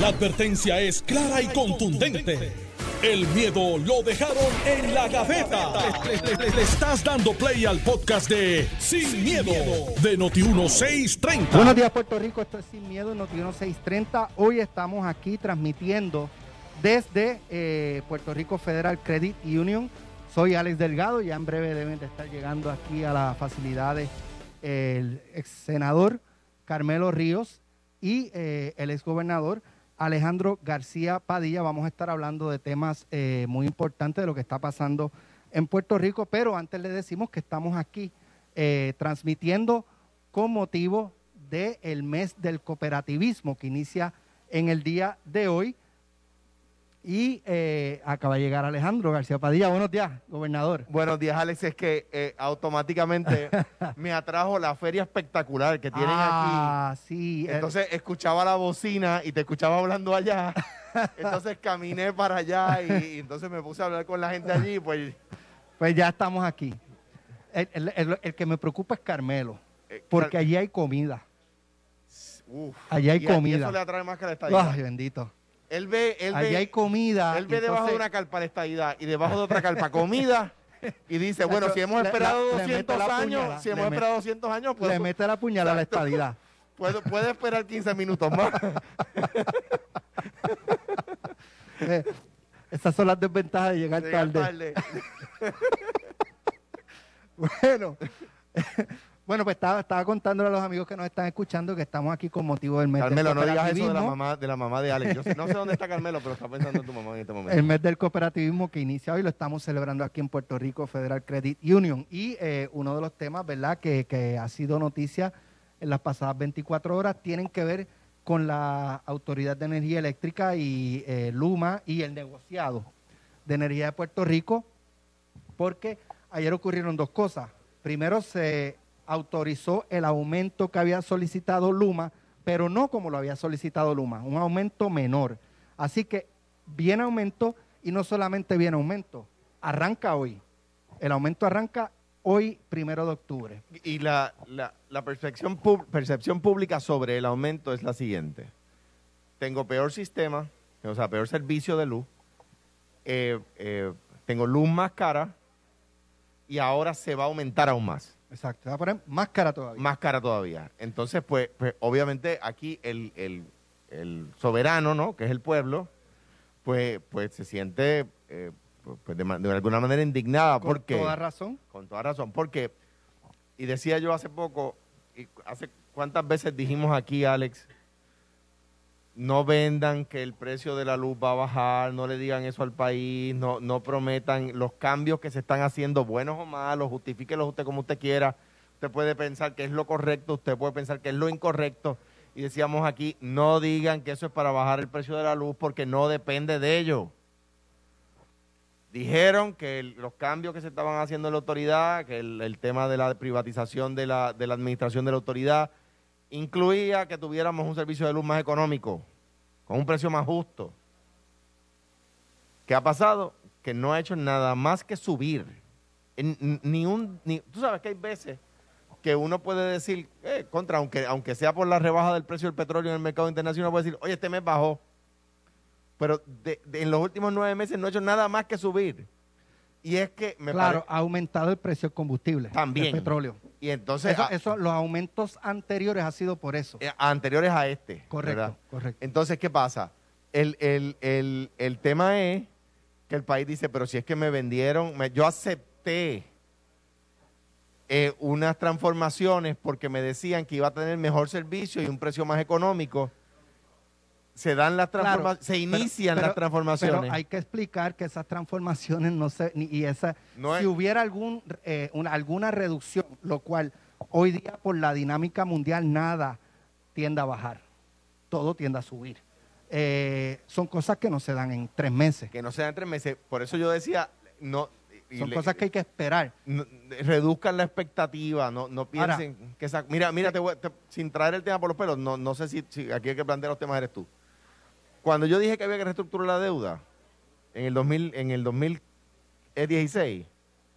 La advertencia es clara y contundente. El miedo lo dejaron en la gaveta. Le, estás dando play al podcast de Sin, miedo, de Noti1630. Buenos días, Puerto Rico. Esto es Sin Miedo, Noti 630. Hoy estamos aquí transmitiendo desde eh, Puerto Rico Federal Credit Union. Soy Alex Delgado. Ya en breve deben de estar llegando aquí a las facilidades el ex senador Carmelo Ríos y eh, el ex gobernador Alejandro García Padilla. Vamos a estar hablando de temas eh, muy importantes de lo que está pasando en Puerto Rico, pero antes le decimos que estamos aquí eh, transmitiendo con motivo del mes del cooperativismo que inicia en el día de hoy. Y eh, acaba de llegar Alejandro García Padilla. Buenos días, gobernador. Buenos días, Alex. Es que eh, automáticamente me atrajo la feria espectacular que tienen ah, sí. aquí. eh, Entonces escuchaba la bocina y te escuchaba hablando allá. Entonces caminé para allá y, y entonces me puse a hablar con la gente allí. Pues pues ya estamos aquí. El, el- el- el que me preocupa es Carmelo, eh, porque allí hay comida. uf. allí hay Y a- y comida. eso le atrae más que la estadidad. Ay, bendito. Él ve, él Allí ve, hay comida. él ve debajo de una carpa la estadidad y debajo de otra carpa comida. Y dice, bueno, si hemos esperado le- le mete 200 la años, si hemos esperado 200 años, pues le mete la puñalada a la estadidad. puede, puede esperar 15 minutos más. Eh, esas son las desventajas de llegar Llegar tarde. tarde. Bueno, bueno, pues estaba, estaba contándole a los amigos que nos están escuchando que estamos aquí con motivo del mes Carmelo, del no digas eso de la mamá de la mamá de Alex. Yo sé- no sé dónde está Carmelo, pero está pensando en tu mamá en este momento. El mes del cooperativismo que inicia hoy lo estamos celebrando aquí en Puerto Rico Federal Credit Union. Y eh, uno de los temas, ¿verdad?, que, que ha sido noticia en las pasadas 24 horas tienen que ver con la Autoridad de Energía Eléctrica y eh, Luma y el negociado de energía de Puerto Rico, porque ayer ocurrieron dos cosas. Primero se autorizó el aumento que había solicitado Luma, pero no como lo había solicitado Luma, un aumento menor. Así que viene aumento y no solamente viene aumento, arranca hoy. El aumento arranca hoy, primero de octubre. Y la, percepción pública sobre el aumento es la siguiente. Tengo peor sistema, o sea, peor servicio de luz, eh, eh, tengo luz más cara y ahora se va a aumentar aún más. Exacto, va a poner más cara todavía. más cara todavía. Entonces, pues, pues, obviamente aquí el, el- el soberano, ¿no? Que es el pueblo, pues, pues se siente eh, pues, de, ma- de alguna manera indignada. Con porque, toda razón. Con toda razón. Porque, y decía yo hace poco, y hace cuántas veces dijimos aquí, Alex, no vendan que el precio de la luz va a bajar, no le digan eso al país, no, no prometan los cambios que se están haciendo, buenos o malos, justifíquelos usted como usted quiera. Usted puede pensar que es lo correcto, usted puede pensar que es lo incorrecto. Y decíamos aquí, no digan que eso es para bajar el precio de la luz porque no depende de ello. Dijeron que los cambios que se estaban haciendo en la autoridad, que el, el tema de la privatización de la, de la administración de la autoridad, incluía que tuviéramos un servicio de luz más económico, con un precio más justo. ¿Qué ha pasado? Que no ha hecho nada más que subir. Ni un, ni, tú sabes que hay veces que uno puede decir, eh, contra, aunque, aunque sea por la rebaja del precio del petróleo en el mercado internacional, puede decir, oye, este mes bajó. Pero en los últimos nueve meses no ha hecho nada más que subir. Y es que me claro, ha aumentado el precio del combustible, También. del petróleo. Y entonces, Eso, a- eso, los aumentos anteriores ha sido por eso. eh, anteriores a este. correcto, ¿verdad? correcto. Entonces, ¿qué pasa? El, el, el, el tema es que el país dice, pero si es que me vendieron, me- yo acepté eh, unas transformaciones porque me decían que iba a tener mejor servicio y un precio más económico. Se dan las Claro, transformaciones, se inician pero- las transformaciones. Pero hay que explicar que esas transformaciones no se ni- y esa No si hubiera algún eh, una- alguna reducción, lo cual hoy día por la dinámica mundial nada tiende a bajar, todo tiende a subir. Eh, son cosas que no se dan en tres meses, que no sean tres meses. Por eso yo decía, no. son le- cosas que hay que esperar. no- reduzcan la expectativa, no, no Ahora- piensen que esa, mira, mira, te voy- te- sin traer el tema por los pelos, no, no sé si, si aquí hay que plantear los temas eres tú. Cuando yo dije que había que reestructurar la deuda en el 2000, en el 2016,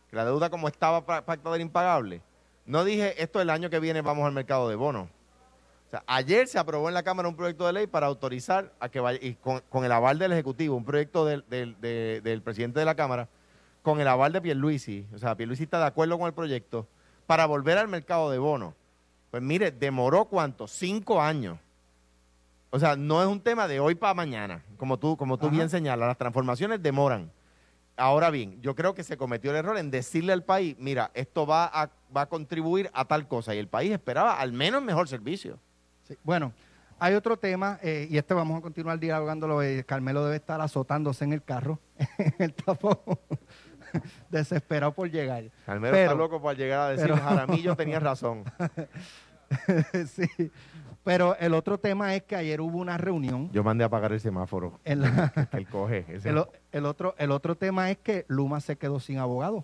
que la deuda como estaba pa- pactada era impagable, no dije esto el año que viene vamos al mercado de bonos. O sea, ayer se aprobó en la Cámara un proyecto de ley para autorizar a que vaya, y con, el aval del Ejecutivo, un proyecto del, del- de- del presidente de la Cámara, con el aval de Pierluisi, o sea, Pierluisi está de acuerdo con el proyecto, para volver al mercado de bonos. Pues mire, demoró cuánto? Cinco años. O sea, no es un tema de hoy para mañana, como tú, como tú Ajá. bien señalas, las transformaciones demoran. Ahora bien, yo creo que se cometió el error en decirle al país, mira, esto va a, va a contribuir a tal cosa, y el país esperaba al menos mejor servicio. Sí, Bueno, hay otro tema, eh, y este vamos a continuar dialogándolo. eh, Carmelo debe estar azotándose en el carro, en el tapón, desesperado por llegar. Carmelo Pero- está loco por llegar a decir, pero- Jaramillo tenía razón. sí. Pero el otro tema es que ayer hubo una reunión. Yo mandé a apagar el semáforo En la- que él coge. ese- el, el otro, el otro tema es que Luma se quedó sin abogado.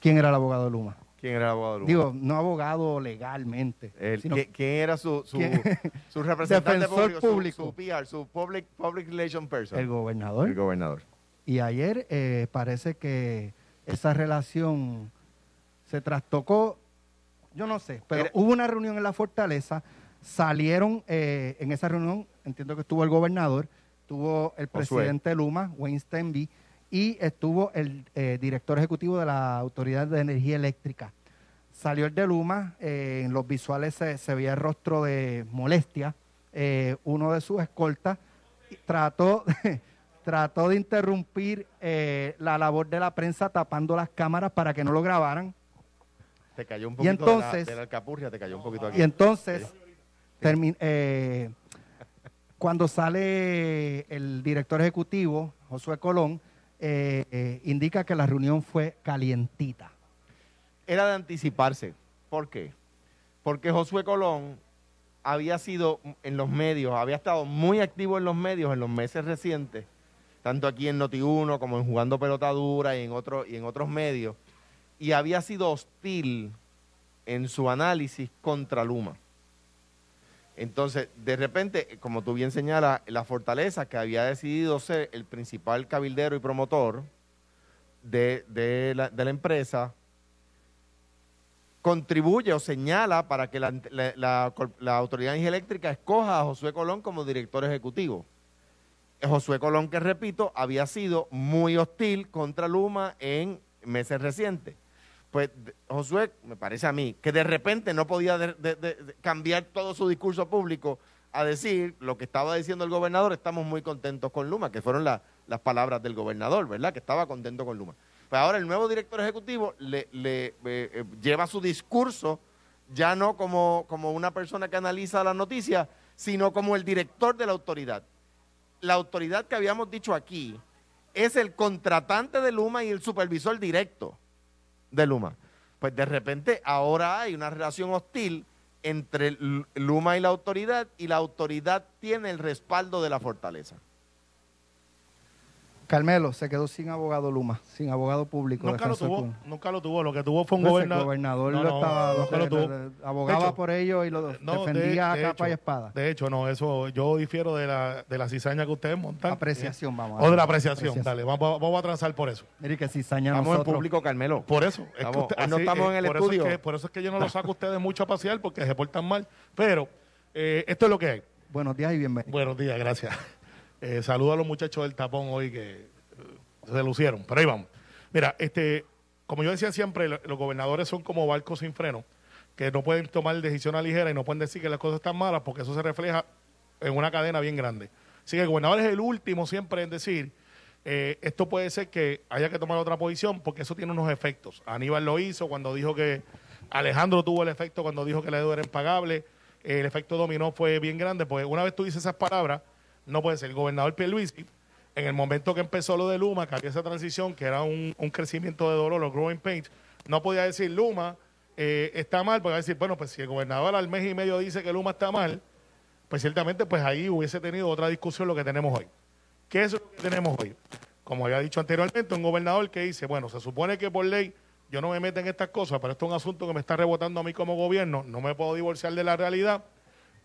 ¿Quién era el abogado de Luma? ¿Quién era el abogado de Luma? Digo, no abogado legalmente. El- sino- ¿quién, quién era su, su, ¿Quién? su representante Defensor público, su- público. Su, PR, su public, public relation person? el gobernador. El gobernador. Y ayer eh, parece que esa relación se trastocó, yo no sé, pero Era- hubo una reunión en la fortaleza, salieron eh, en esa reunión, entiendo que estuvo el gobernador, estuvo el presidente de Luma, Wayne Stenby, y estuvo el eh, director ejecutivo de la Autoridad de Energía Eléctrica. Salió el de Luma, eh, en los visuales se, se veía el rostro de molestia, uno de sus escoltas trató, trató de interrumpir eh, la labor de la prensa tapando las cámaras para que no lo grabaran. Te cayó un Y poquito entonces- de, la, de la alcapurria, te cayó un poquito aquí. Y entonces, termi- eh, cuando sale el director ejecutivo, Josué Colón, eh, eh, indica que la reunión fue calientita. Era de anticiparse. ¿Por qué? Porque Josué Colón había sido en los medios, había estado muy activo en los medios en los meses recientes, tanto aquí en Noti1 como en Jugando Pelota Dura y en, otro- y en otros medios, y había sido hostil en su análisis contra Luma. Entonces, de repente, como tú bien señalas, la Fortaleza, que había decidido ser el principal cabildero y promotor de, la, empresa, contribuye o señala para que la, la- Autoridad Eléctrica escoja a Josué Colón como director ejecutivo. Josué Colón, que repito, había sido muy hostil contra Luma en meses recientes. Pues Josué, me parece a mí, que de repente no podía cambiar todo su discurso público a decir lo que estaba diciendo el gobernador, estamos muy contentos con Luma, que fueron la- las palabras del gobernador, ¿verdad? Que estaba contento con Luma. Pues ahora el nuevo director ejecutivo le, le, eh, eh, lleva su discurso ya no como, como una persona que analiza las noticias, sino como el director de la autoridad. La autoridad que habíamos dicho aquí es el contratante de Luma y el supervisor directo de Luma. Pues de repente ahora hay una relación hostil entre Luma y la autoridad y la autoridad tiene el respaldo de la fortaleza. Carmelo se quedó sin abogado Luma, sin abogado público. Nunca lo tuvo, nunca lo tuvo. Lo que tuvo fue un gobernador. el gobernador No, lo no, estaba, nunca lo tuvo. abogaba hecho, por ello y lo de- defendía de a capa y espada. De hecho, no, eso yo difiero de la, de la cizaña que ustedes montan. Apreciación, vamos. a O de la apreciación, dale, vamos, vamos a transar por eso. Mire que cizaña Estamos nosotros. en público, Carmelo. Por eso. Es que Estamos- usted- hoy no estamos eh, en el por eso es estudio. que- por eso es que yo no lo saco a ustedes mucho a pasear porque se portan mal. Pero eh, esto es lo que hay. Buenos días y bienvenidos. Buenos días, gracias. Eh, saludo a los muchachos del tapón hoy que eh, se lucieron. Pero ahí vamos. Mira, este, como yo decía siempre, lo- los gobernadores son como barcos sin freno, que no pueden tomar decisiones ligeras y no pueden decir que las cosas están malas porque eso se refleja en una cadena bien grande. Así que el gobernador es el último siempre en decir, eh, esto puede ser que haya que tomar otra posición porque eso tiene unos efectos. Aníbal lo hizo cuando dijo que Alejandro tuvo el efecto cuando dijo que la deuda era impagable. El efecto dominó fue bien grande, porque una vez tú dices esas palabras, no puede ser. El gobernador Pierluisi, en el momento que empezó lo de Luma, que había esa transición, que era un, un crecimiento de dolor, los growing pains, no podía decir Luma eh, está mal, porque decir, bueno, pues si el gobernador al mes y medio dice que Luma está mal, pues ciertamente pues ahí hubiese tenido otra discusión lo que tenemos hoy. ¿Qué es lo que tenemos hoy? Como había dicho anteriormente, un gobernador que dice, bueno, se supone que por ley yo no me meto en estas cosas, pero esto es un asunto que me está rebotando a mí como gobierno, no me puedo divorciar de la realidad,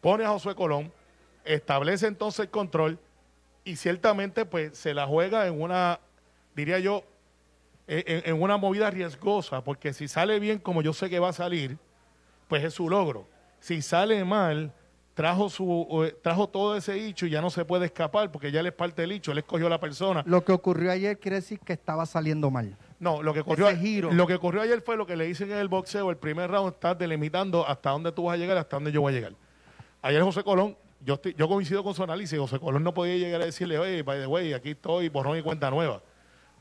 pone a Josué Colón, establece entonces el control y ciertamente pues se la juega en una, diría yo, en, en una movida riesgosa, porque si sale bien como yo sé que va a salir, pues es su logro. Si sale mal, trajo su eh, trajo todo ese hecho y ya no se puede escapar porque ya él es parte del hecho, él escogió a la persona. Lo que ocurrió ayer quiere decir que estaba saliendo mal. No, lo que ocurrió, giro. lo que ocurrió ayer fue lo que le dicen en el boxeo, el primer round está delimitando hasta dónde tú vas a llegar, hasta dónde yo voy a llegar. Ayer José Colón, yo estoy- yo coincido con su análisis, José Colón no podía llegar a decirle, oye, by the way, aquí estoy, borrón y cuenta nueva.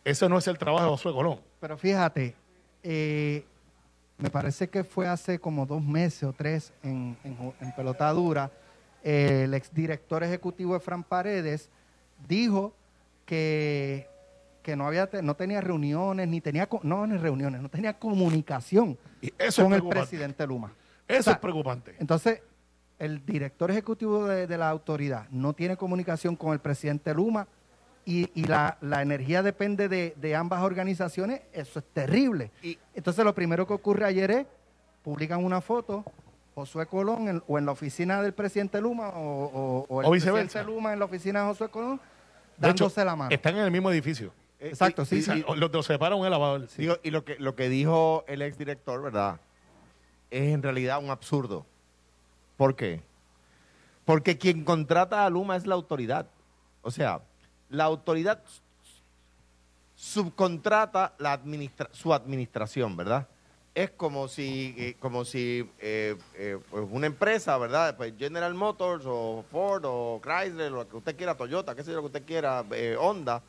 Ese no es el trabajo de José Colón. Pero fíjate, eh, me parece que fue hace como dos meses o tres en, en, Pelotadura, eh, el exdirector ejecutivo de Fran Paredes dijo que, que no, había, no tenía reuniones, ni tenía, no, ni reuniones, no tenía comunicación Y eso con el presidente Luma. Eso O sea, es preocupante. Entonces, el director ejecutivo de, de la autoridad no tiene comunicación con el presidente Luma y, y la, la energía depende de, de ambas organizaciones, eso es terrible. Y- Entonces, lo primero que ocurre ayer es, publican una foto, Josué Colón en- o en la oficina del presidente Luma o, o- o el O presidente Luma en la oficina de Josué Colón, De hecho, dándose la mano. están en el mismo edificio. Eh, Exacto, y- sí, Los, los separa un elevador. Digo, y lo que, lo que dijo el exdirector, ¿verdad? Es en realidad un absurdo. ¿Por qué? Porque quien contrata a Luma es la autoridad. O sea, la autoridad subcontrata la administra- su administración, ¿verdad? Es como si, eh, como si eh, eh, pues una empresa, ¿verdad? Pues General Motors o Ford o Chrysler, lo que usted quiera, Toyota, qué sé yo, lo que usted quiera, eh, Honda,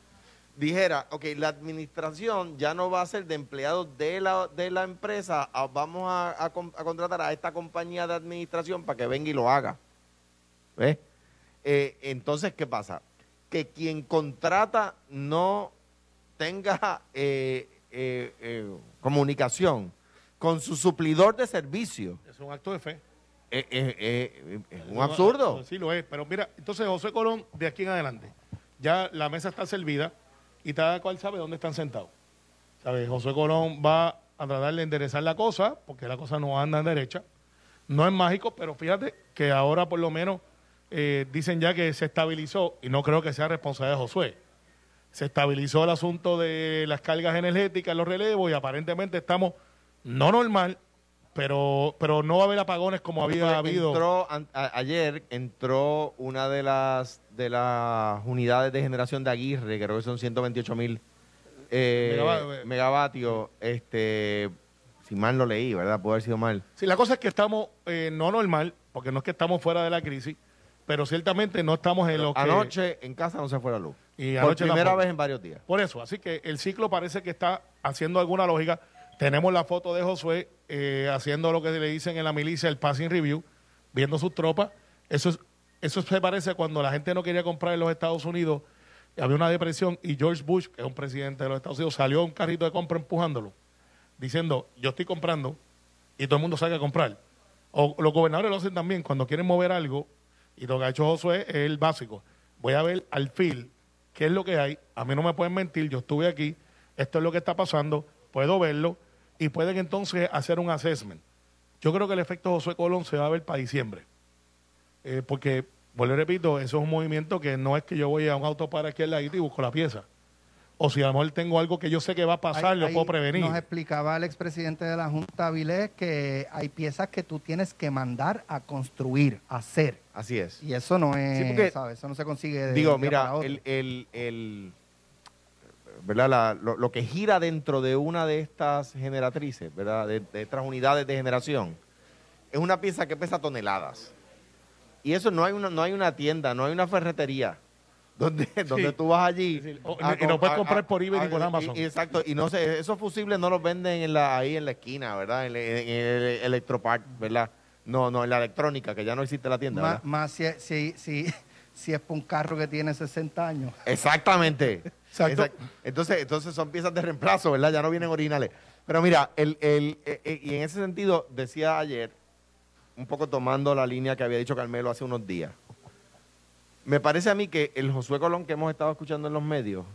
dijera, ok, la administración ya no va a ser de empleados de la, de la empresa, vamos a, a con- a contratar a esta compañía de administración para que venga y lo haga. ¿Ves? Eh, entonces, ¿qué pasa? Que quien contrata no tenga eh, eh, eh, comunicación con su suplidor de servicio. Es un acto de fe. Eh, es un absurdo. Sí, lo es. Pero mira, entonces José Colón, de aquí en adelante, ya la mesa está servida y cada cual sabe dónde están sentados. ¿Sabe? José Colón va a tratar de enderezar la cosa, porque la cosa no anda en derecha. No es mágico, pero fíjate que ahora por lo menos eh, dicen ya que se estabilizó, y no creo que sea responsabilidad de Josué. Se estabilizó el asunto de las cargas energéticas, los relevos, y aparentemente estamos no normal, pero, pero no va a haber apagones como había habido. entró a- ayer entró una de las de las unidades de generación de Aguirre, creo que son 128 mil eh, Megava- megavatios. Este, si mal lo leí, ¿verdad? Puede haber sido mal. Sí, la cosa es que estamos eh, no normal, porque no es que estamos fuera de la crisis, pero ciertamente no estamos en lo que... Anoche en casa no se fue la luz. Y Por anoche primera tampoco. vez en varios días. Por eso, así que el ciclo parece que está haciendo alguna lógica. Tenemos la foto de Josué eh, haciendo lo que le dicen en la milicia, el passing review, viendo sus tropas. Eso, es, eso se parece a cuando la gente no quería comprar en los Estados Unidos, había una depresión y George Bush, que es un presidente de los Estados Unidos, salió a un carrito de compra empujándolo, diciendo, yo estoy comprando y todo el mundo sabe a comprar. O los gobernadores lo hacen también cuando quieren mover algo, y lo que ha hecho Josué es el básico. Voy a ver al fil qué es lo que hay. A mí no me pueden mentir, yo estuve aquí, esto es lo que está pasando, puedo verlo y pueden entonces hacer un assessment. Yo creo que el efecto Josué Colón se va a ver para diciembre. Eh, porque, vuelvo y repito, eso es un movimiento que no es que yo voy a un auto para aquí al ladito y busco la pieza. O si a lo mejor tengo algo que yo sé que va a pasar, Ahí- lo ahí puedo prevenir. Nos explicaba el expresidente de la Junta, Vilés, que hay piezas que tú tienes que mandar a construir, a hacer. Así es. Y eso no es, Sí, porque- ¿sabes? Eso no se consigue de Digo, un día para mira, otro. el, el, el- ¿verdad? La- lo, lo que gira dentro de una de estas generatrices, ¿verdad? De, de estas unidades de generación, es una pieza que pesa toneladas. Y eso no hay una, no hay una tienda, no hay una ferretería donde, donde tú vas allí. O- a y no com- puedes comprar a- por eBay ni por Amazon. y- exacto, y no sé, esos fusibles no los venden en la, ahí en la esquina, ¿verdad? En, en- en el Electropark, ¿verdad? No, no, en la electrónica, que ya no existe la tienda, Má- ¿verdad? Más si, si, si, si es para un carro que tiene 60 años. Exactamente. Exacto. Exact- Entonces, entonces son piezas de reemplazo, ¿verdad? Ya no vienen originales. Pero mira, el, el, eh, eh, y en ese sentido, decía ayer, un poco tomando la línea que había dicho Carmelo hace unos días, me parece a mí que el Josué Colón que hemos estado escuchando en los medios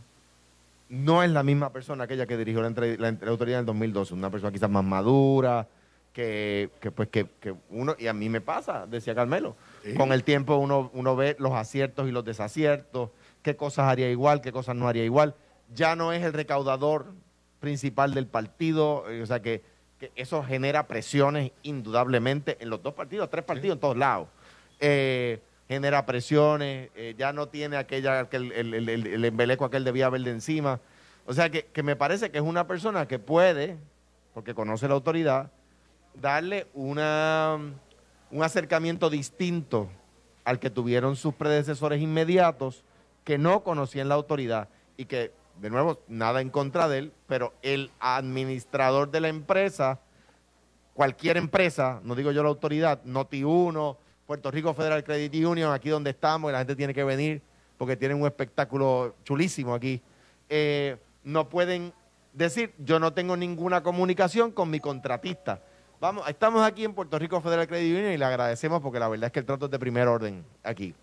no es la misma persona aquella que dirigió la, entre- la, la autoridad en el 2012, una persona quizás más madura, que, que, pues que, que uno, y a mí me pasa, decía Carmelo, Sí. con el tiempo uno, uno ve los aciertos y los desaciertos, qué cosas haría igual, qué cosas no haría igual. Ya no es el recaudador principal del partido, eh, o sea que que eso genera presiones indudablemente en los dos partidos, tres partidos en todos lados. Eh, genera presiones, eh, ya no tiene aquella, aquel, el, el, el, el embeleco aquel debía haber de encima. O sea que, que me parece que es una persona que puede, porque conoce la autoridad, darle una, un acercamiento distinto al que tuvieron sus predecesores inmediatos que no conocían la autoridad y que, de nuevo, nada en contra de él, pero el administrador de la empresa, cualquier empresa, no digo yo la autoridad, Noti1, Puerto Rico Federal Credit Union, aquí donde estamos, y la gente tiene que venir porque tienen un espectáculo chulísimo aquí, eh, no pueden decir, yo no tengo ninguna comunicación con mi contratista. Vamos, estamos aquí en Puerto Rico Federal Credit Union y le agradecemos porque la verdad es que el trato es de primer orden aquí.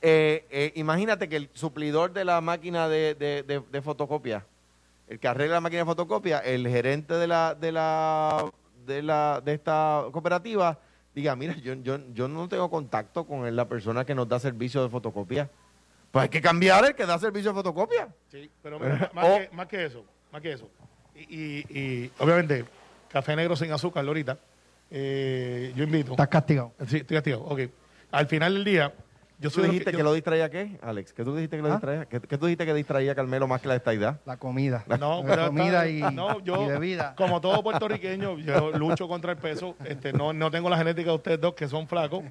Eh, eh, imagínate que el suplidor de la máquina de, de- de- de fotocopia, el que arregla la máquina de fotocopia, el gerente de la de la de la de esta cooperativa diga, mira, yo, yo, yo no tengo contacto con la persona que nos da servicio de fotocopia. Pues hay que cambiar el que da servicio de fotocopia. Sí, pero mira, más, O- que, más que eso, más que eso. Y, y- y, obviamente, café negro sin azúcar, Lorita. eh, yo invito. Estás castigado. Sí, estoy castigado. Ok. Al final del día, yo ¿Tú soy dijiste que, yo- lo distraía qué, Alex? ¿Qué tú dijiste que lo ¿Ah? distraía? ¿Qué, qué tú dijiste que distraía a Carmelo más que la estaidad? La comida. No, La pero comida está- y, no, yo, y bebida. como todo puertorriqueño, yo lucho contra el peso. Este, no, no tengo la genética de ustedes dos que son flacos,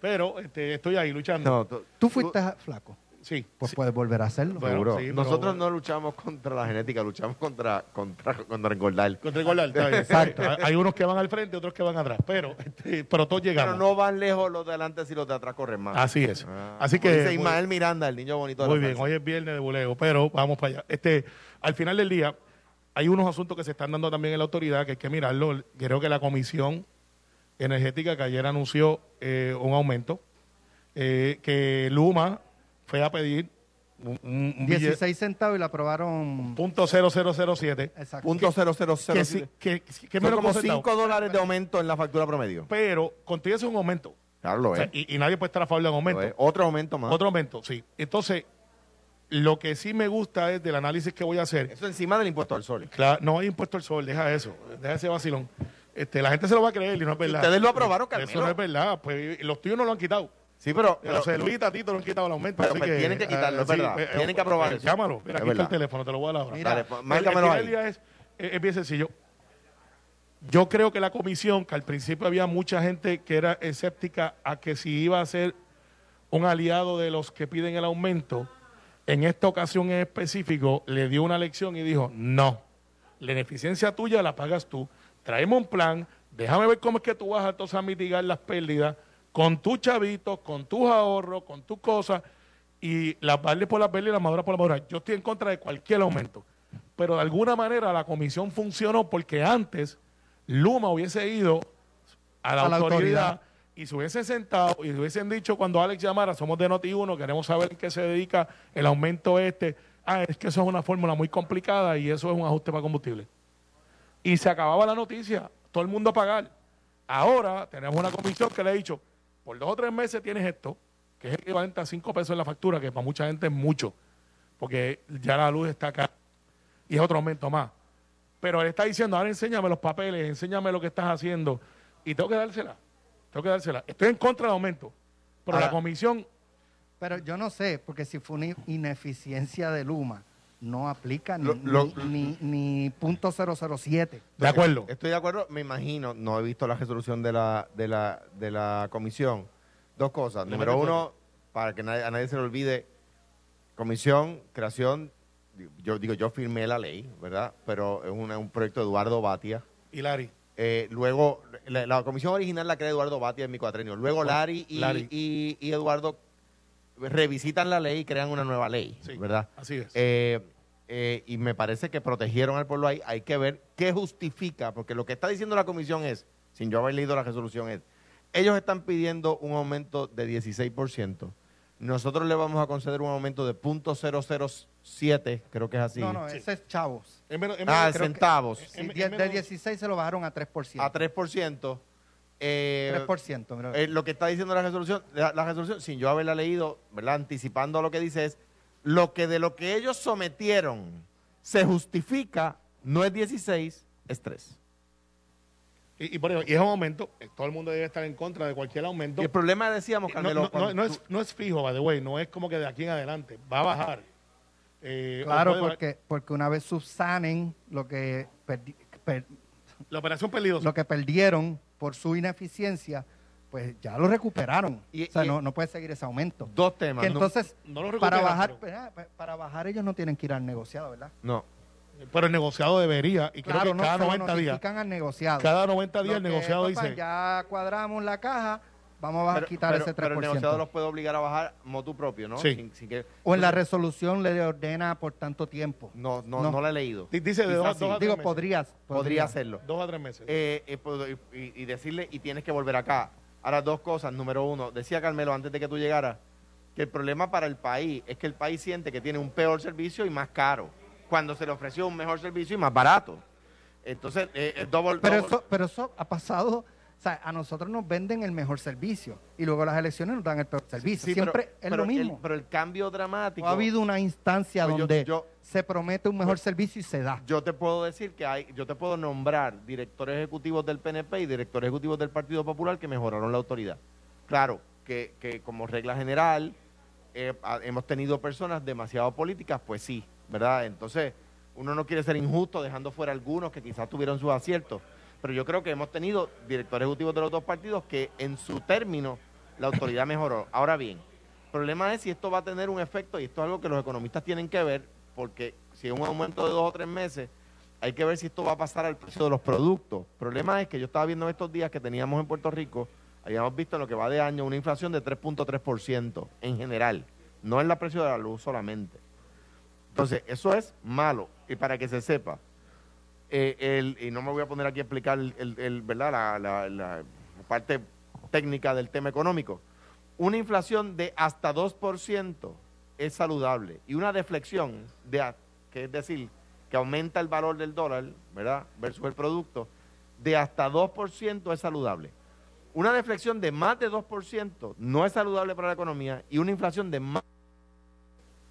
pero este, estoy ahí luchando. No, tú- Tú fuiste flaco. Sí. Pues sí. puedes volver a hacerlo. Bueno, Seguro. sí, pero Nosotros bueno. no luchamos contra la genética, luchamos contra, contra, contra engordar. Contra el Gordal, está bien. Exacto. Hay- Hay unos que van al frente, otros que van atrás, pero, este, pero todos llegamos. Pero no van lejos los de adelante si los de atrás corren más. Así es. Ah, Así como que Dice Ismael Miranda, el niño bonito de Muy bien, salsa. hoy es viernes de buleo, pero vamos para allá. Este, al final del día, hay unos asuntos que se están dando también en la autoridad que hay que mirarlo. Creo que la Comisión Energética que ayer anunció eh, un aumento, eh, que Luma fue a pedir un, un- un billete- 16 centavos y la aprobaron. punto 0007, Exacto. Punto cero cero cero. que, menos como que un centavo. 5 dólares de aumento en la factura promedio. pero contigo es un aumento. Claro, lo O sea, es. y, y nadie puede estar a favor de un aumento. Otro aumento más. Otro aumento, sí. Entonces, lo que sí me gusta es del análisis que voy a hacer. Eso encima del impuesto al sol. Claro, no hay impuesto al sol, deja eso, deja ese vacilón. Este, la gente se lo va a creer y no es verdad. Ustedes lo aprobaron, Eso Carmelo. no es verdad, pues los tuyos no lo han quitado. Sí, pero, pero Los de Luis Tatito no han quitado el aumento. pero, así pues, que, tienen que quitarlo, ah, es verdad. eh, Tienen eh, que aprobar eh, eso. Llámalo, mira, Es aquí está verdad. el teléfono, te lo voy a dar ahora. Mira, Dale, El- el ahí. es, es- es bien sencillo. Yo creo que la comisión, que al principio había mucha gente que era escéptica a que si iba a ser un aliado de los que piden el aumento, en esta ocasión en específico le dio una lección y dijo, no, la ineficiencia tuya la pagas tú, traemos un plan, déjame ver cómo es que tú vas a, entonces a mitigar las pérdidas con tus chavitos, con tus ahorros, con tus cosas, y las vales por las verdes y las maduras por las maduras. Yo estoy en contra de cualquier aumento, pero de alguna manera la comisión funcionó porque antes Luma hubiese ido a la, A la autoridad, y se hubiesen sentado y le hubiesen dicho cuando Alex llamara, somos de Noti1, queremos saber en qué se dedica el aumento este. Ah, es que eso es una fórmula muy complicada y eso es un ajuste para combustible. Y se acababa la noticia, todo el mundo a pagar. Ahora tenemos una comisión que le ha dicho, por dos o tres meses tienes esto, que es equivalente a cinco pesos en la factura, que para mucha gente es mucho, porque ya la luz está acá y es otro aumento más. Pero él está diciendo, ahora enséñame los papeles, enséñame lo que estás haciendo. Y tengo que dársela. Tengo que dársela. Estoy en contra del aumento. Pero Ahora- la comisión, Pero yo no sé, porque si fue una ineficiencia de Luma, no aplica ni, Lo- lo- ni, ni, ni punto 007. de acuerdo. Estoy de acuerdo, me imagino, no he visto la resolución de la, de la, de la comisión. Dos cosas. Le Número uno, para que nadie- a nadie se le olvide, comisión, creación, yo digo, yo firmé la ley, ¿verdad? Pero es una- un proyecto de Eduardo Batia. Y Larry. Eh, luego, la, la comisión original la crea Eduardo Batia en mi cuatrenio. Luego Larry y, Larry. y- y Eduardo revisitan la ley y crean una nueva ley, Sí, ¿verdad? Así es. Eh, eh, y me parece que protegieron al pueblo ahí. Hay que ver qué justifica, porque lo que está diciendo la comisión es, sin yo haber leído la resolución, es, ellos están pidiendo un aumento de 16%. Nosotros le vamos a conceder un aumento de .007, creo que es así, No, no, Sí. ese es chavos. Menos- es ah, menos- que- centavos, Sí, En- en de menos- 16 se lo bajaron a 3%. a 3%. Eh, 3%, mira. Eh, lo que está diciendo la resolución, la, la resolución, sin yo haberla leído, ¿verdad? Anticipando lo que dice es, lo que de lo que ellos sometieron se justifica, no es 16, es 3. Y, y por eso, y es un aumento, eh, todo el mundo debe estar en contra de cualquier aumento. Y el problema, decíamos, No, Carmelo, no, es, no es fijo, by the way, no es como que de aquí en adelante, va a bajar. Eh, Claro, porque, porque una vez subsanen lo que, per- La operación perdido. lo que perdieron por su ineficiencia, pues ya lo recuperaron. Y- o sea, y- no, no puede seguir ese aumento. dos temas. Que entonces, no lo para bajar, pero- espera, pa- para bajar ellos no tienen que ir al negociado, ¿verdad? no. Pero el negociado debería, y creo que no, cada se lo 90 días, al negociado. cada 90 días Lo el negociado papá, dice, Ya cuadramos la caja, vamos a Pero, quitar pero- ese 3%. pero el negociado los puede obligar a bajar motu propio, ¿no? Sí. Sin- sin que- o en la resolución le ordena por tanto tiempo. no, no, No. no. la he leído. di- dice de dos, dos a tres Digo, meses. podrías. Podría hacerlo. Dos a tres meses. Eh, eh, puedo- y, y- decirle, y tienes que volver acá. Ahora, dos cosas. Número uno, decía Carmelo antes de que tú llegaras, que el problema para el país es que el país siente que tiene un peor servicio y más caro, cuando se le ofreció un mejor servicio y más barato. Entonces, eh, es double, Pero double- eso, pero eso ha pasado. O sea, a nosotros nos venden el mejor servicio y luego las elecciones nos dan el peor servicio. Sí, Siempre pero- es pero lo el- mismo. pero el cambio dramático. No ha habido una instancia Pues donde yo- se promete un mejor servicio y se da. Yo te puedo decir que hay, yo te puedo nombrar directores ejecutivos del PNP y directores ejecutivos del Partido Popular que mejoraron la autoridad. Claro, que, que como regla general eh, hemos tenido personas demasiado políticas, pues sí, ¿verdad? Entonces, uno no quiere ser injusto dejando fuera algunos que quizás tuvieron sus aciertos, pero yo creo que hemos tenido directores ejecutivos de los dos partidos que en su término la autoridad mejoró. Ahora bien, el problema es si esto va a tener un efecto, y esto es algo que los economistas tienen que ver, porque si es un aumento de dos o tres meses, hay que ver si esto va a pasar al precio de los productos. El problema es que yo estaba viendo estos días que teníamos en Puerto Rico, habíamos visto en lo que va de año una inflación de 3.3% en general, no en la precio de la luz solamente. Entonces, eso es malo. Y para que se sepa, eh, y no me voy a poner aquí a explicar. La, parte técnica del tema económico. Una inflación de hasta 2% es saludable y una deflexión, de, que es decir, que aumenta el valor del dólar, ¿verdad? Versus el producto, de hasta 2% es saludable. Una deflexión de más de 2% no es saludable para la economía y una inflación de más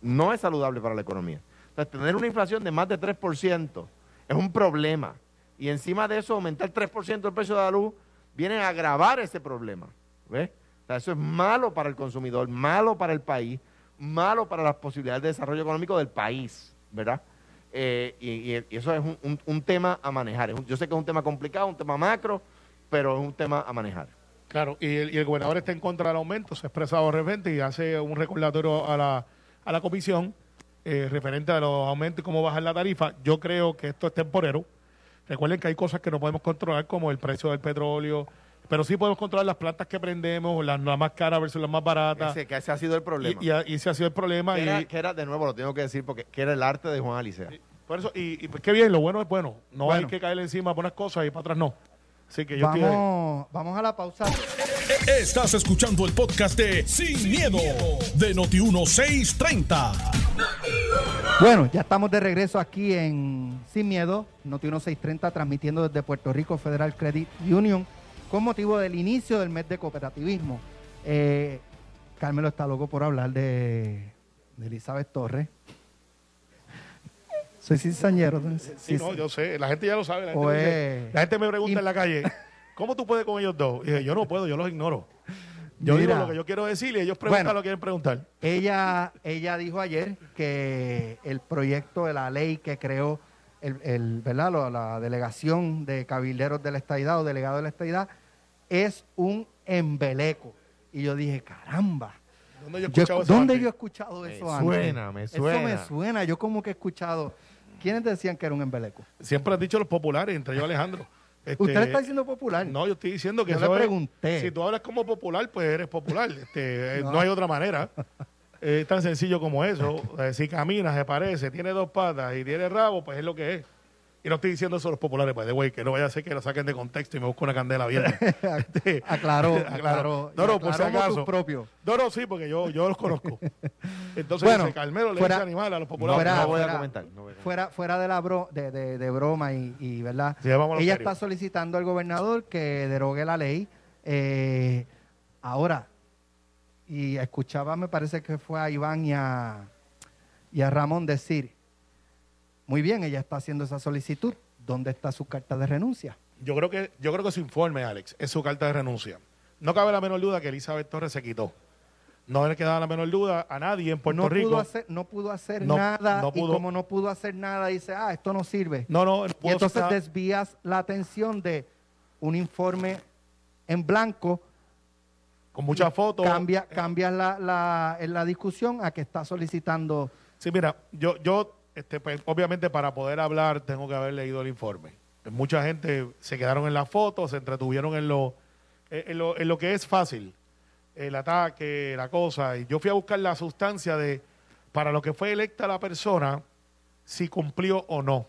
no es saludable para la economía. Entonces, tener una inflación de más de 3% es un problema. Y encima de eso, aumentar 3% el precio de la luz viene a agravar ese problema. ¿Ves? Eso es malo para el consumidor, malo para el país, malo para las posibilidades de desarrollo económico del país, ¿verdad? Eh, y, eso es un, un- tema a manejar. Yo sé que es un tema complicado, un tema macro, pero es un tema a manejar. Claro, y el, y el gobernador está en contra del aumento, se ha expresado de repente y hace un recordatorio a la, a la comisión eh, referente a los aumentos y cómo bajar la tarifa. Yo creo que esto es temporero. Recuerden que hay cosas que no podemos controlar, como el precio del petróleo, pero sí podemos controlar las plantas que prendemos, las, las más caras versus las más baratas. Ese, que ese ha sido el problema. Y, y, a- y ese ha sido el problema. que, y- era, que era, de nuevo, lo tengo que decir, porque que era el arte de Juan Alicea. por eso, y, y pues qué bien, lo bueno es bueno. No Bueno. hay que caerle encima por unas cosas y para otras no. Así que yo. Vamos, vamos a la pausa. Estás escuchando el podcast de Sin, miedo, de Noti1630. Bueno, ya estamos de regreso aquí en Sin Miedo, Noti 1630, transmitiendo desde Puerto Rico Federal Credit Union con motivo del inicio del mes de cooperativismo. Eh, Carmelo está loco por hablar de, de Elizabeth Torres. Soy cizañero. Sí, Sí, no, yo sé, la gente ya lo sabe. La gente, me, dice- es- la gente me pregunta y- en la calle, ¿cómo tú puedes con ellos dos? Y dije, yo no puedo, yo los ignoro. Yo Mira. digo lo que yo quiero decir y ellos preguntan Bueno. lo que quieren preguntar. Ella, ella dijo ayer que el proyecto de la ley que creó el, el- ¿verdad? La delegación de cabilderos de la estadidad o delegados de la estadidad es un embeleco. Y yo dije, caramba, ¿Dónde yo he yo- escuchado eso ¿dónde antes? yo he escuchado Me eso antes? suena, me Eso suena. me suena, yo como que he escuchado. ¿Quiénes decían que era un embeleco? Siempre han dicho los populares, entre ellos Alejandro. Este, Usted está diciendo popular. No, yo estoy diciendo que Yo eso le es- pregunté. si tú hablas como popular, pues eres popular. Este, eh, No. no. hay otra manera. Es tan sencillo como eso. Eh, si caminas, se parece, tiene dos patas y tiene rabo, pues es lo que es. Y no estoy diciendo eso a los populares, pues de güey, que no vaya a ser que lo saquen de contexto y me busque una candela abierta. Este, Aclaró, aclaró. No, no, por si acaso. No, no, sí, porque yo, yo los conozco. Entonces, Bueno, dice, Carmelo le fuera- dice animal a los No, populares. Fuera- no voy a fuera- comentar. no voy a comentar. fuera, fuera de la bro- de, de- de broma y, y, verdad Sí, ella serio. está solicitando al gobernador que derogue la ley Eh, ahora y escuchaba me parece que fue a Iván y a, y a Ramón decir muy bien ella está haciendo esa solicitud ¿dónde está su carta de renuncia? Yo creo que yo creo que su informe, Alex, es su carta de renuncia. No cabe la menor duda que Elizabeth Torres se quitó. No le queda la menor duda a nadie en Puerto no Rico. Pudo hacer, no pudo hacer No- nada no y como no pudo hacer nada dice, ah, esto no sirve. no, no, y pudo entonces estar- desvías la atención de un informe en blanco, con muchas fotos. cambia, la, la, en la discusión a que está solicitando. Sí, mira, yo, yo este, pues, obviamente para poder hablar tengo que haber leído el informe. Mucha gente se quedaron en las fotos, se entretuvieron en lo, en lo, en lo que es fácil, el ataque, la cosa. Y yo fui a buscar la sustancia de, para lo que fue electa la persona, si cumplió o no.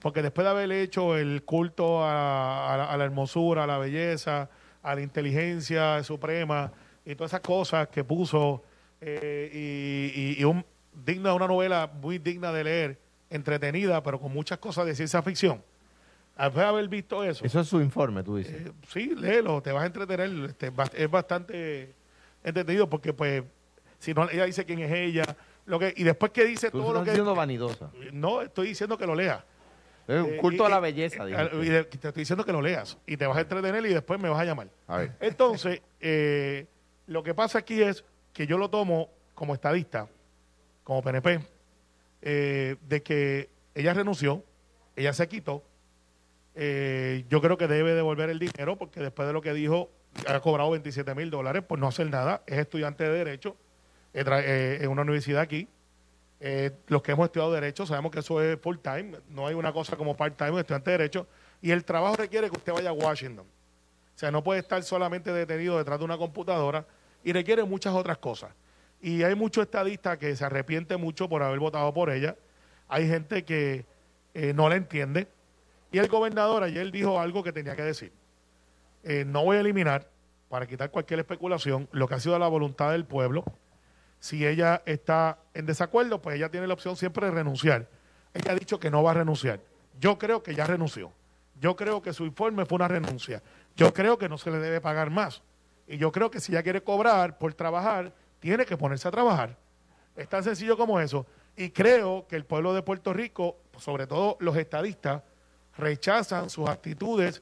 Porque después de haber hecho el culto a, a la, a la hermosura, a la belleza, a la inteligencia suprema y todas esas cosas que puso, eh, y un, digna, una novela muy digna de leer, entretenida, pero con muchas cosas de ciencia ficción. Después de haber visto eso, Eso es su informe, tú dices. eh, sí, léelo, te vas a entretener. este, es bastante entretenido porque, pues, si no, ella dice quién es ella, lo que y después que dice Tú todo lo que. diciendo vanidosa. No, estoy diciendo que lo leas. Es un Eh, culto a la belleza, eh, y de- te estoy diciendo que lo leas y te vas a entretener y después me vas a llamar. A ver. Entonces, eh, lo que pasa aquí es que yo lo tomo como estadista, como PNP, eh, de que ella renunció, ella se quitó. eh, yo creo que debe devolver el dinero porque después de lo que dijo, ha cobrado 27 mil dólares por no hacer nada. Es estudiante de Derecho eh, en una universidad aquí. Los que hemos estudiado Derecho sabemos que eso es full time, no hay una cosa como part time, estudiante de Derecho. Y el trabajo requiere que usted vaya a Washington. O sea, no puede estar solamente detenido detrás de una computadora y requiere muchas otras cosas. Y hay muchos estadistas que se arrepienten mucho por haber votado por ella. Hay gente que eh, no la entiende. Y el gobernador ayer dijo algo que tenía que decir. Eh, no voy a eliminar, para quitar cualquier especulación, lo que ha sido la voluntad del pueblo. Si ella está en desacuerdo, pues ella tiene la opción siempre de renunciar. Ella ha dicho que no va a renunciar. Yo creo que ya renunció. Yo creo que su informe fue una renuncia. Yo creo que no se le debe pagar más. Y yo creo que si ella quiere cobrar por trabajar, tiene que ponerse a trabajar. Es tan sencillo como eso. Y creo que el pueblo de Puerto Rico, sobre todo los estadistas, rechazan sus actitudes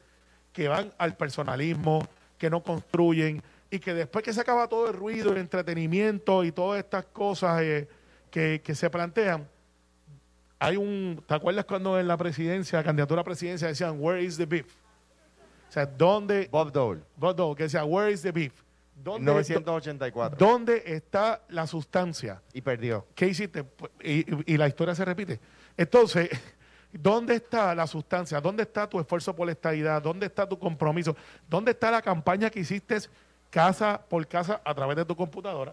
que van al personalismo, que no construyen y que después que se acaba todo el ruido, el entretenimiento y todas estas cosas eh, que, que se plantean, hay un, ¿te acuerdas cuando en la presidencia, la candidatura a presidencia decían, where is the beef? O sea, ¿dónde, Bob Dole, Bob Dole, que decía, where is the beef? ¿Dónde, 984. ¿Dónde está la sustancia? Y perdió. ¿Qué hiciste? Pues, Y, y- y la historia se repite. Entonces, ¿dónde está la sustancia? ¿Dónde está tu esfuerzo por la estabilidad? ¿Dónde está tu compromiso? ¿Dónde está la campaña que hiciste casa por casa a través de tu computadora?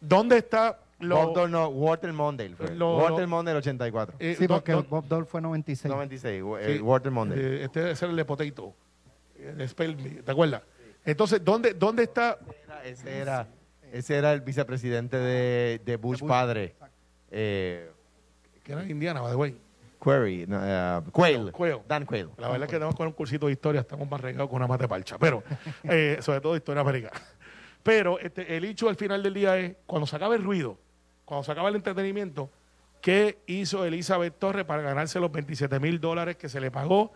¿Dónde está lo, Bob Dole no, Walter Mondale. fue. Lo- Walter lo- Mondale 84. eh, Sí, porque Bob Dole fue 96. 96, sí, eh, Walter Mondale. eh, este debe ser el de Potato. El spell ¿Te acuerdas? Entonces, ¿dónde, ¿dónde está? Ese, era, ese era el vicepresidente de, de Bush, padre. Eh, Que era Indiana, by the way. Query, no, eh, Quayle. Quayle. Dan Quayle. La verdad es que tenemos con un cursito de historia, estamos más regados con una mate parcha, pero eh, sobre todo de historia americana. Pero este, el hecho al final del día es, cuando se acaba el ruido, cuando se acaba el entretenimiento, ¿qué hizo Elizabeth Torres para ganarse los 27 mil dólares que se le pagó?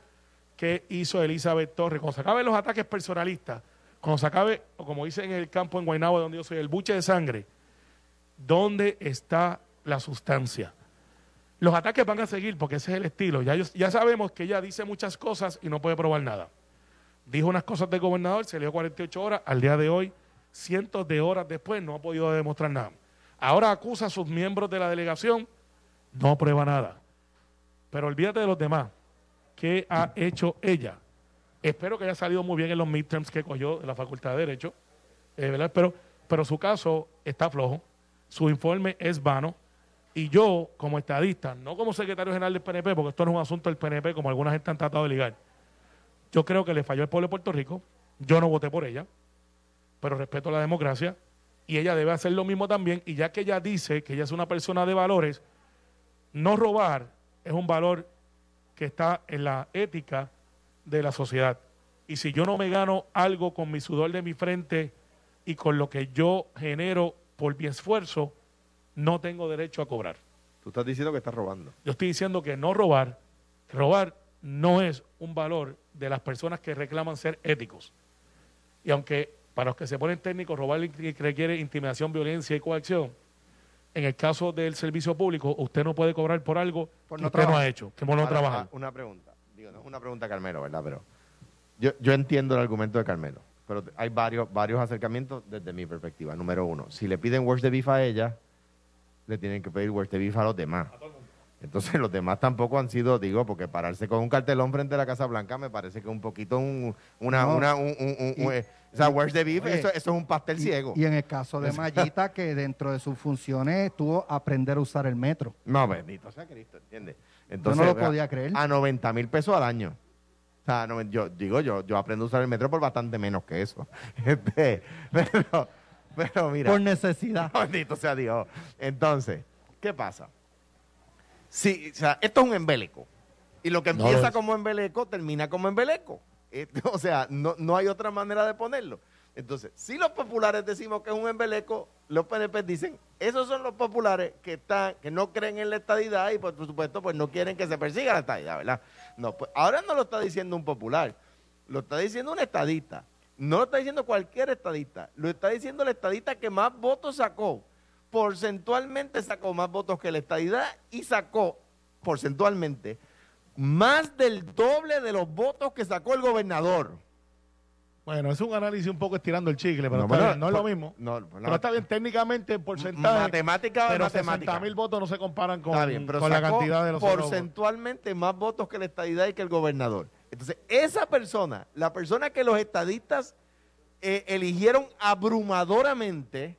¿Qué hizo Elizabeth Torres? Cuando se acaben los ataques personalistas, cuando se acabe, o como dicen en el campo en Guaynabo, donde yo soy, el buche de sangre, ¿dónde está la sustancia? Los ataques van a seguir porque ese es el estilo. Ya, ya sabemos que ella dice muchas cosas y no puede probar nada. Dijo unas cosas del gobernador, se le dio 48 horas, al día de hoy, cientos de horas después, no ha podido demostrar nada. Ahora acusa a sus miembros de la delegación, no prueba nada. Pero olvídate de los demás. ¿Qué ha hecho ella? Espero que haya salido muy bien en los midterms que cogió de la Facultad de Derecho, eh. Pero, pero su caso está flojo, su informe es vano, y yo, como estadista, no como secretario general del PNP, porque esto no es un asunto del PNP, como alguna gente han tratado de ligar, yo creo que le falló al pueblo de Puerto Rico, yo no voté por ella, pero respeto la democracia, y ella debe hacer lo mismo también, y ya que ella dice que ella es una persona de valores, no robar es un valor que está en la ética de la sociedad. Y si yo no me gano algo con mi sudor de mi frente y con lo que yo genero por mi esfuerzo, no tengo derecho a cobrar. Tú estás diciendo que estás robando. Yo estoy diciendo que no robar, robar no es un valor de las personas que reclaman ser éticos. Y aunque para los que se ponen técnicos robar requiere intimidación, violencia y coacción, en el caso del servicio público, usted no puede cobrar por algo Por que no usted no ha hecho, que por no trabajar. ah, Una pregunta. Digo, no es una pregunta, Carmelo, ¿verdad? Pero yo, yo entiendo el argumento de Carmelo. Pero hay varios, varios acercamientos desde mi perspectiva. Número uno, si le piden worst de beef a ella, le tienen que pedir worst de beef a los demás. Entonces los demás tampoco han sido, digo, porque pararse con un cartelón frente a la Casa Blanca me parece que un poquito un, una, No. una, un, un- un- Y- un- eh, o sea, worst de beef, Oye, eso, eso es un pastel Y- ciego. Y, en el caso de Mayita, que dentro de sus funciones tuvo aprender a usar el metro. No, bendito sea Cristo, ¿entiendes? Yo no lo podía creer. A 90 mil pesos al año. O sea, no, yo digo, yo, yo aprendo a usar el metro por bastante menos que eso. Este, pero, pero mira, Por necesidad. bendito sea Dios. Entonces, ¿qué pasa? Sí, o sea, esto es un embeleco. Y lo que empieza es. como embeleco termina como embeleco. Eh, o sea, no, no hay otra manera de ponerlo. Entonces, si los populares decimos que es un embeleco, los PNP dicen, esos son los populares que están, que no creen en la estadidad y por supuesto pues no quieren que se persiga la estadidad, ¿verdad? No, pues ahora no lo está diciendo un popular, lo está diciendo un estadista. No lo está diciendo cualquier estadista, lo está diciendo el estadista que más votos sacó. Porcentualmente sacó más votos que la estadidad y sacó porcentualmente más del doble de los votos que sacó el gobernador. Bueno, es un análisis un poco estirando el chicle, pero No, está bueno, bien, no es lo por- mismo. no, no. pero está bien, técnicamente en porcentaje. Matemática, pero matemática. 60 mil votos no se comparan con, Está bien, pero con la cantidad de los otros porcentualmente más votos que la estadidad y que el gobernador. Entonces, esa persona, la persona que los estadistas eh, eligieron abrumadoramente,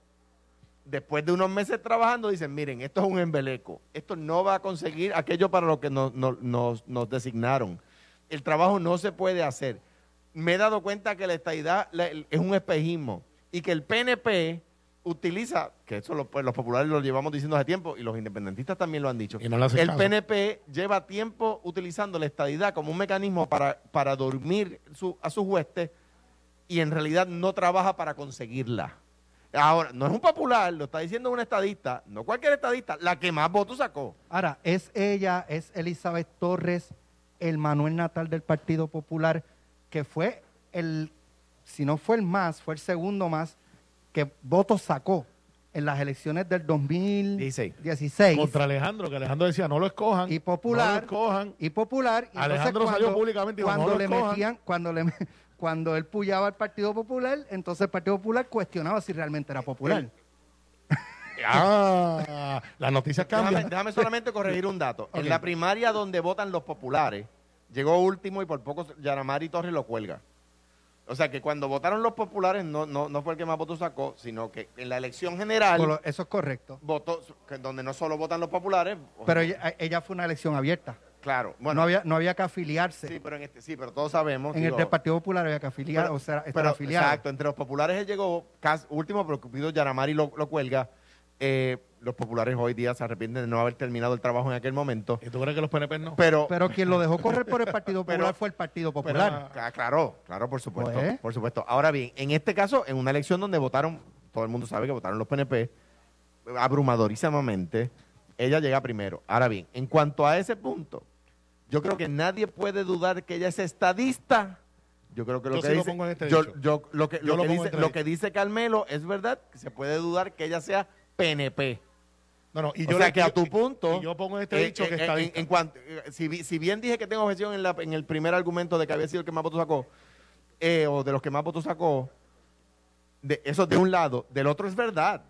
después de unos meses trabajando, dicen, miren, esto es un embeleco, esto no va a conseguir aquello para lo que nos, nos- nos- nos designaron. El trabajo no se puede hacer. Me he dado cuenta que la estadidad es un espejismo y que el PNP utiliza, que eso lo- pues, los populares lo llevamos diciendo hace tiempo y los independentistas también lo han dicho. Y no el caso. PNP lleva tiempo utilizando la estadidad como un mecanismo para, para dormir su- a sus huestes y en realidad no trabaja para conseguirla. Ahora, no es un popular, lo está diciendo un estadista, no cualquier estadista, la que más votos sacó. Ahora, es ella, es Elizabeth Torres, el Manuel Natal del Partido Popular, que fue el, si no fue el más, fue el segundo más, que votos sacó en las elecciones del 2016. Contra Alejandro, que Alejandro decía, no lo escojan. Y popular. No lo escojan. y popular. y Alejandro salió públicamente y dijo, cuando "No lo le escojan". metían, cuando le cuando él puyaba al Partido Popular, entonces el Partido Popular cuestionaba si realmente era popular. Ah, las noticias Déjame, cambian. déjame solamente corregir un dato. En la primaria donde votan los populares, llegó último y por poco Yaramari Torres lo cuelga. O sea que cuando votaron los populares no, no, no fue el que más votos sacó, sino que en la elección general Por lo- Eso es correcto. votó, que donde no solo votan los populares, Pero ella, ella fue una elección abierta. claro, bueno, no, había, no había que afiliarse. sí, pero en este, sí, pero todos sabemos. en digo, el del Partido Popular había que afiliar, o sea, estar pero, afiliado. Exacto, entre los populares él llegó casi último, pero Cupido Yaramari lo, lo cuelga. Eh, los populares hoy día se arrepienten de no haber terminado el trabajo en aquel momento. ¿Y tú crees que los PNP no? Pero, Pero quien lo dejó correr por el Partido Pero- Popular fue el Partido Pero, Popular. ah, claro, claro, por supuesto, Pues. por supuesto. Ahora bien, en este caso, en una elección donde votaron, todo el mundo sabe que votaron los PNP, abrumadorísimamente, ella llega primero. Ahora bien, en cuanto a ese punto, yo creo que nadie puede dudar que ella es estadista. Yo creo que lo Yo que sí dice, este yo, lo que, lo que dice, en lo este que dice Carmelo es verdad, que se puede dudar que ella sea PNP. No, no. Y o yo sea le- que a tu punto. y yo pongo este eh, dicho eh, que eh, está en, en cuanto, si, bien dije que tengo objeción en, la- en el primer argumento de que había sido el que más votos sacó, eh, o de los que más votos sacó, de, eso de un lado, del otro es verdad.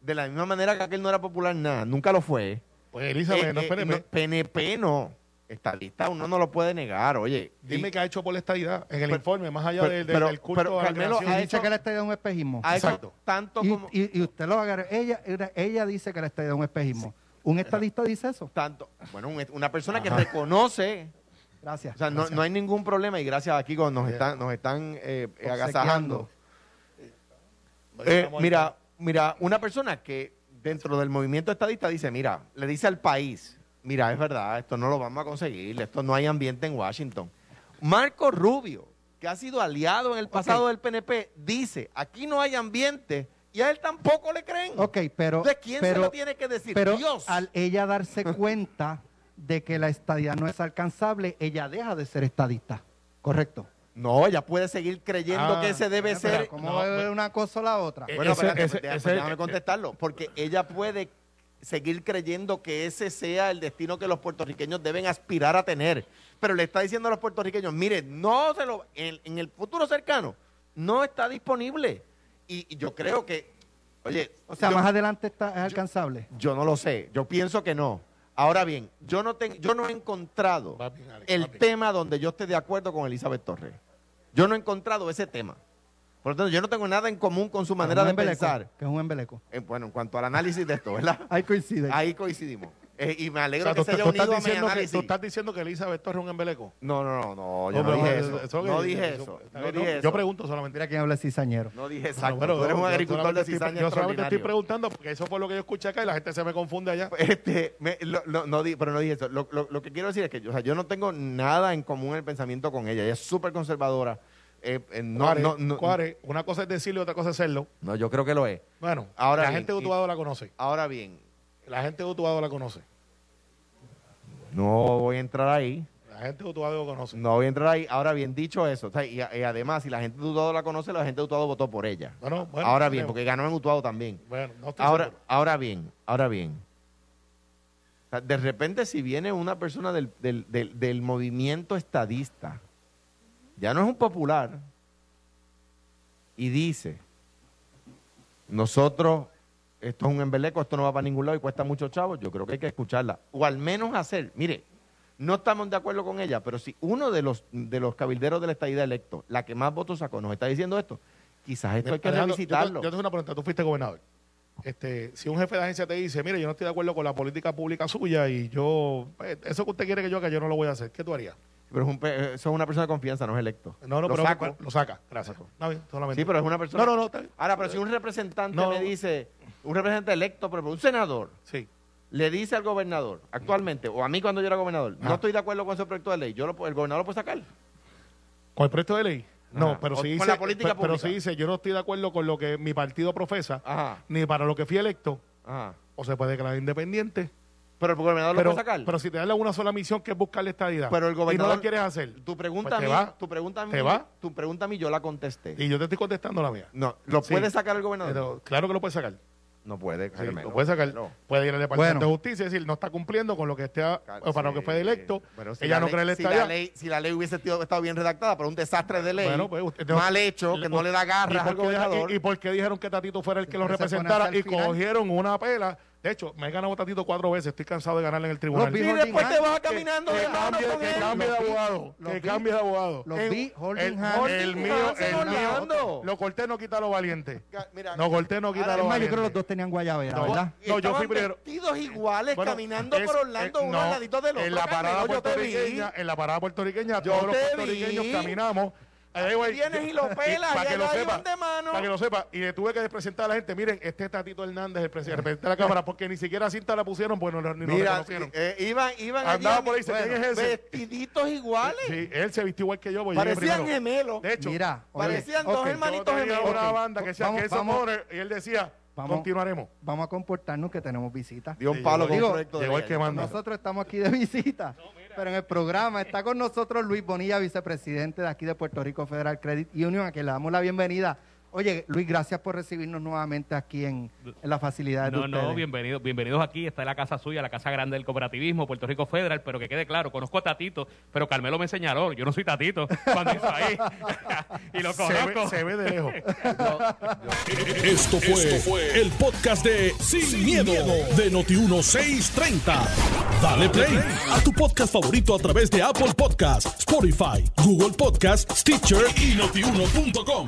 De la misma manera que aquel no era popular, nada, nunca lo fue. Pues Elizabeth, Eh, no es PNP. no, PNP no. Estadista uno no lo puede negar, oye. Dime Y- qué ha hecho por la estadidad en el Pero- informe, más allá pero- del, del- pero- del culto pero a la Carmelo, creación. a dice que la estadía es un espejismo. Exacto. tanto Y, como... y- y usted lo agarra. Ella, ella, ella dice que la estadía es un espejismo. ¿Un estadista dice eso? tanto, bueno, un- una persona que reconoce Gracias. O sea, no, gracias. no hay ningún problema y gracias a Kiko nos están, nos están eh, agasajando. Eh, ahí. mira, mira, una persona que dentro del movimiento estadista dice, mira, le dice al país, mira, es verdad, esto no lo vamos a conseguir, esto no hay ambiente en Washington. Marco Rubio, que ha sido aliado en el pasado del PNP, dice, aquí no hay ambiente y a él tampoco le creen. Ok, pero. Entonces, ¿quién pero, se lo tiene que decir? Pero Dios. al ella darse cuenta de que la estadía no es alcanzable, ella deja de ser estadista. Correcto. No, ella puede seguir creyendo Ah, que ese debe Pero, ser. ¿Cómo no, va pero- una cosa o la otra? Eh, Bueno, ese- espérate, ese- déjame, ese- déjame contestarlo. Porque ella puede seguir creyendo que ese sea el destino que los puertorriqueños deben aspirar a tener. Pero le está diciendo a los puertorriqueños, mire, no se lo, en, en el futuro cercano, no está disponible. Y, y yo creo que, oye, o sea, yo- más adelante está, es alcanzable. yo no lo sé, yo pienso que no. Ahora bien, yo no, ten- yo no he encontrado Va bien, Alex, el tema donde yo esté de acuerdo con Elizabeth Torres. Yo no he encontrado ese tema. Por lo tanto, yo no tengo nada en común con su manera Que es de embeleco, pensar. Que es un embeleco. Eh, bueno, en cuanto al análisis de esto, ¿verdad? Ahí coincide. Ahí coincidimos. Eh, y me O alegro sea, que tú, se haya unido a mi diciendo que, análisis. tú estás diciendo que Elizabeth Torres es un embeleco. No, no, no, no, yo No, dije eso. No dije eso- eso. está No bien, dije no, eso. Yo pregunto solamente. Mira quién habla cizañero. No dije Bueno, exacto. pero Tú eres un yo agricultor solamente de estoy- cizaña Yo solamente estoy preguntando porque eso fue lo que yo escuché acá y la gente se me confunde allá. Este, me- lo- lo- no di- pero no dije eso. Lo, lo- lo que quiero decir es que yo, o sea, yo no tengo nada en común en el pensamiento con ella. Ella es súper conservadora. Eh, eh, no, Cuare, no, no, Cuare, una cosa es decirlo y otra cosa es serlo. no, yo creo que lo es. Bueno, Ahora la bien, gente de y- Utuado la conoce. Ahora bien, La gente de Utuado la conoce. no voy a entrar ahí. La gente de Utuado la conoce. No voy a entrar ahí. Ahora bien, dicho eso, o sea, y, y además, si la gente de Utuado la conoce, la gente de Utuado votó por ella. Bueno, bueno, ahora bien, porque ganó en Utuado también. Bueno, no estoy Ahora, seguro. ahora bien, ahora bien. O sea, de repente, si viene una persona del, del- del- del movimiento estadista, ya no es un popular, y dice, nosotros, esto es un embeleco, esto no va para ningún lado y cuesta mucho chavos, yo creo que hay que escucharla. O al menos hacer, mire, no estamos de acuerdo con ella, pero si uno de los, de los cabilderos de la estadía electo, la que más votos sacó, nos está diciendo esto, quizás esto hay que Alejandro, yo te- revisitarlo. Yo te hago una pregunta. Tú fuiste gobernador. Este, si un jefe de agencia te dice, mire, yo no estoy de acuerdo con la política pública suya y yo, pues, eso que usted quiere que yo haga, yo no lo voy a hacer, ¿qué tú harías? Pero es un pe- eso es una persona de confianza, no es electo. No, no, Lo pero saco. lo saca. Gracias. No, bien, solamente. Sí, pero es una persona. No, no, no. está bien. Ahora, pero si un representante No. me dice, un representante electo, pero un senador, Sí. le dice al gobernador, actualmente, o a mí cuando yo era gobernador, Ajá. no estoy de acuerdo con ese proyecto de ley, yo lo, el gobernador lo puede sacar. ¿Con el proyecto de ley? No, Ajá. pero O si con dice, la política pero, pero pública. si dice, yo no estoy de acuerdo con lo que mi partido profesa, Ajá, ni para lo que fui electo, ajá. o se puede declarar independiente. Pero el gobernador Pero, lo puede sacar. pero si te dan una sola misión que es buscar la estadidad Pero el y no gobernador- la quieres hacer, tu pregunta pues a te mí, va. tu pregunta a mí, ¿Te va? tu pregunta a mí yo la contesté. y yo te estoy contestando la mía. No, ¿lo Sí. puede sacar el gobernador? Pero claro que lo puedes sacar. no puede, Sí, lo puede sacar. No. Puede ir al Departamento Bueno. de Justicia y decir, no está cumpliendo con lo que esté, a- Claro, o para lo que fue electo. Pero si ella la no ley- cree en la si la ley Si la ley hubiese estado, estado bien redactada, pero un desastre de ley, Bueno, pues, usted mal hecho, que no le da ¿Y garras al por, qué, gobernador. y, y por qué dijeron que Tatito fuera el que lo representara y cogieron una pela? De hecho, me he ganado Tatito cuatro veces. Estoy cansado de ganarle en el tribunal. Los vi y después te vas caminando que de mano cambie, con que él. cambie de abogado. los Que cambie de abogado. Los En- vi holding El, hands. el Holding mío, el mío. Lo corté no quita lo valiente. Mira, No corté no quita lo más, yo valiente. creo que los dos tenían guayabera, No, ¿verdad? No, yo fui primero. vestidos iguales Bueno, caminando es- por Orlando, uno no, al ladito del otro. En la parada puertorriqueña, en la parada puertorriqueña, todos los puertorriqueños caminamos. Ahí, güey, vienes y lo pelas, para y que lo sepa, iban de mano. para que lo sepa. Y le tuve que presentar a la gente, miren, este es Tatito Hernández, el presidente, de la Cámara, porque ni siquiera cinta la pusieron, pues no, ni lo Mira, reconocieron. eh, iban, iban Andaba allí, por ahí, ¿quién es ese? vestiditos iguales. Sí, él se vistió igual que yo, pues Parecían gemelos. De hecho, Mira, Parecían dos yo hermanitos tenía gemelos. una banda que decía que y él decía, Vamos. continuaremos. Vamos a comportarnos que tenemos visitas. Dio un Sí, palo yo con digo, un proyecto de llegó el ley. que manda. Nosotros estamos aquí de visita, pero en el programa está con nosotros Luis Bonilla, vicepresidente de aquí de Puerto Rico Federal Credit Union, a quien le damos la bienvenida. Oye, Luis, gracias por recibirnos nuevamente aquí en, en la facilidad de No, ustedes. no, bienvenidos, bienvenidos aquí. Está en la casa suya, la casa grande del cooperativismo, Puerto Rico Federal. Pero que quede claro, conozco a Tatito, pero Carmelo me señaló. Yo no soy Tatito cuando hizo ahí. y lo Se conozco. ve, se ve de lejos. Esto fue, el podcast de Sin, miedo, de Noti1630. Dale play a tu podcast favorito a través de Apple Podcasts, Spotify, Google Podcasts, Stitcher y notiuno.com.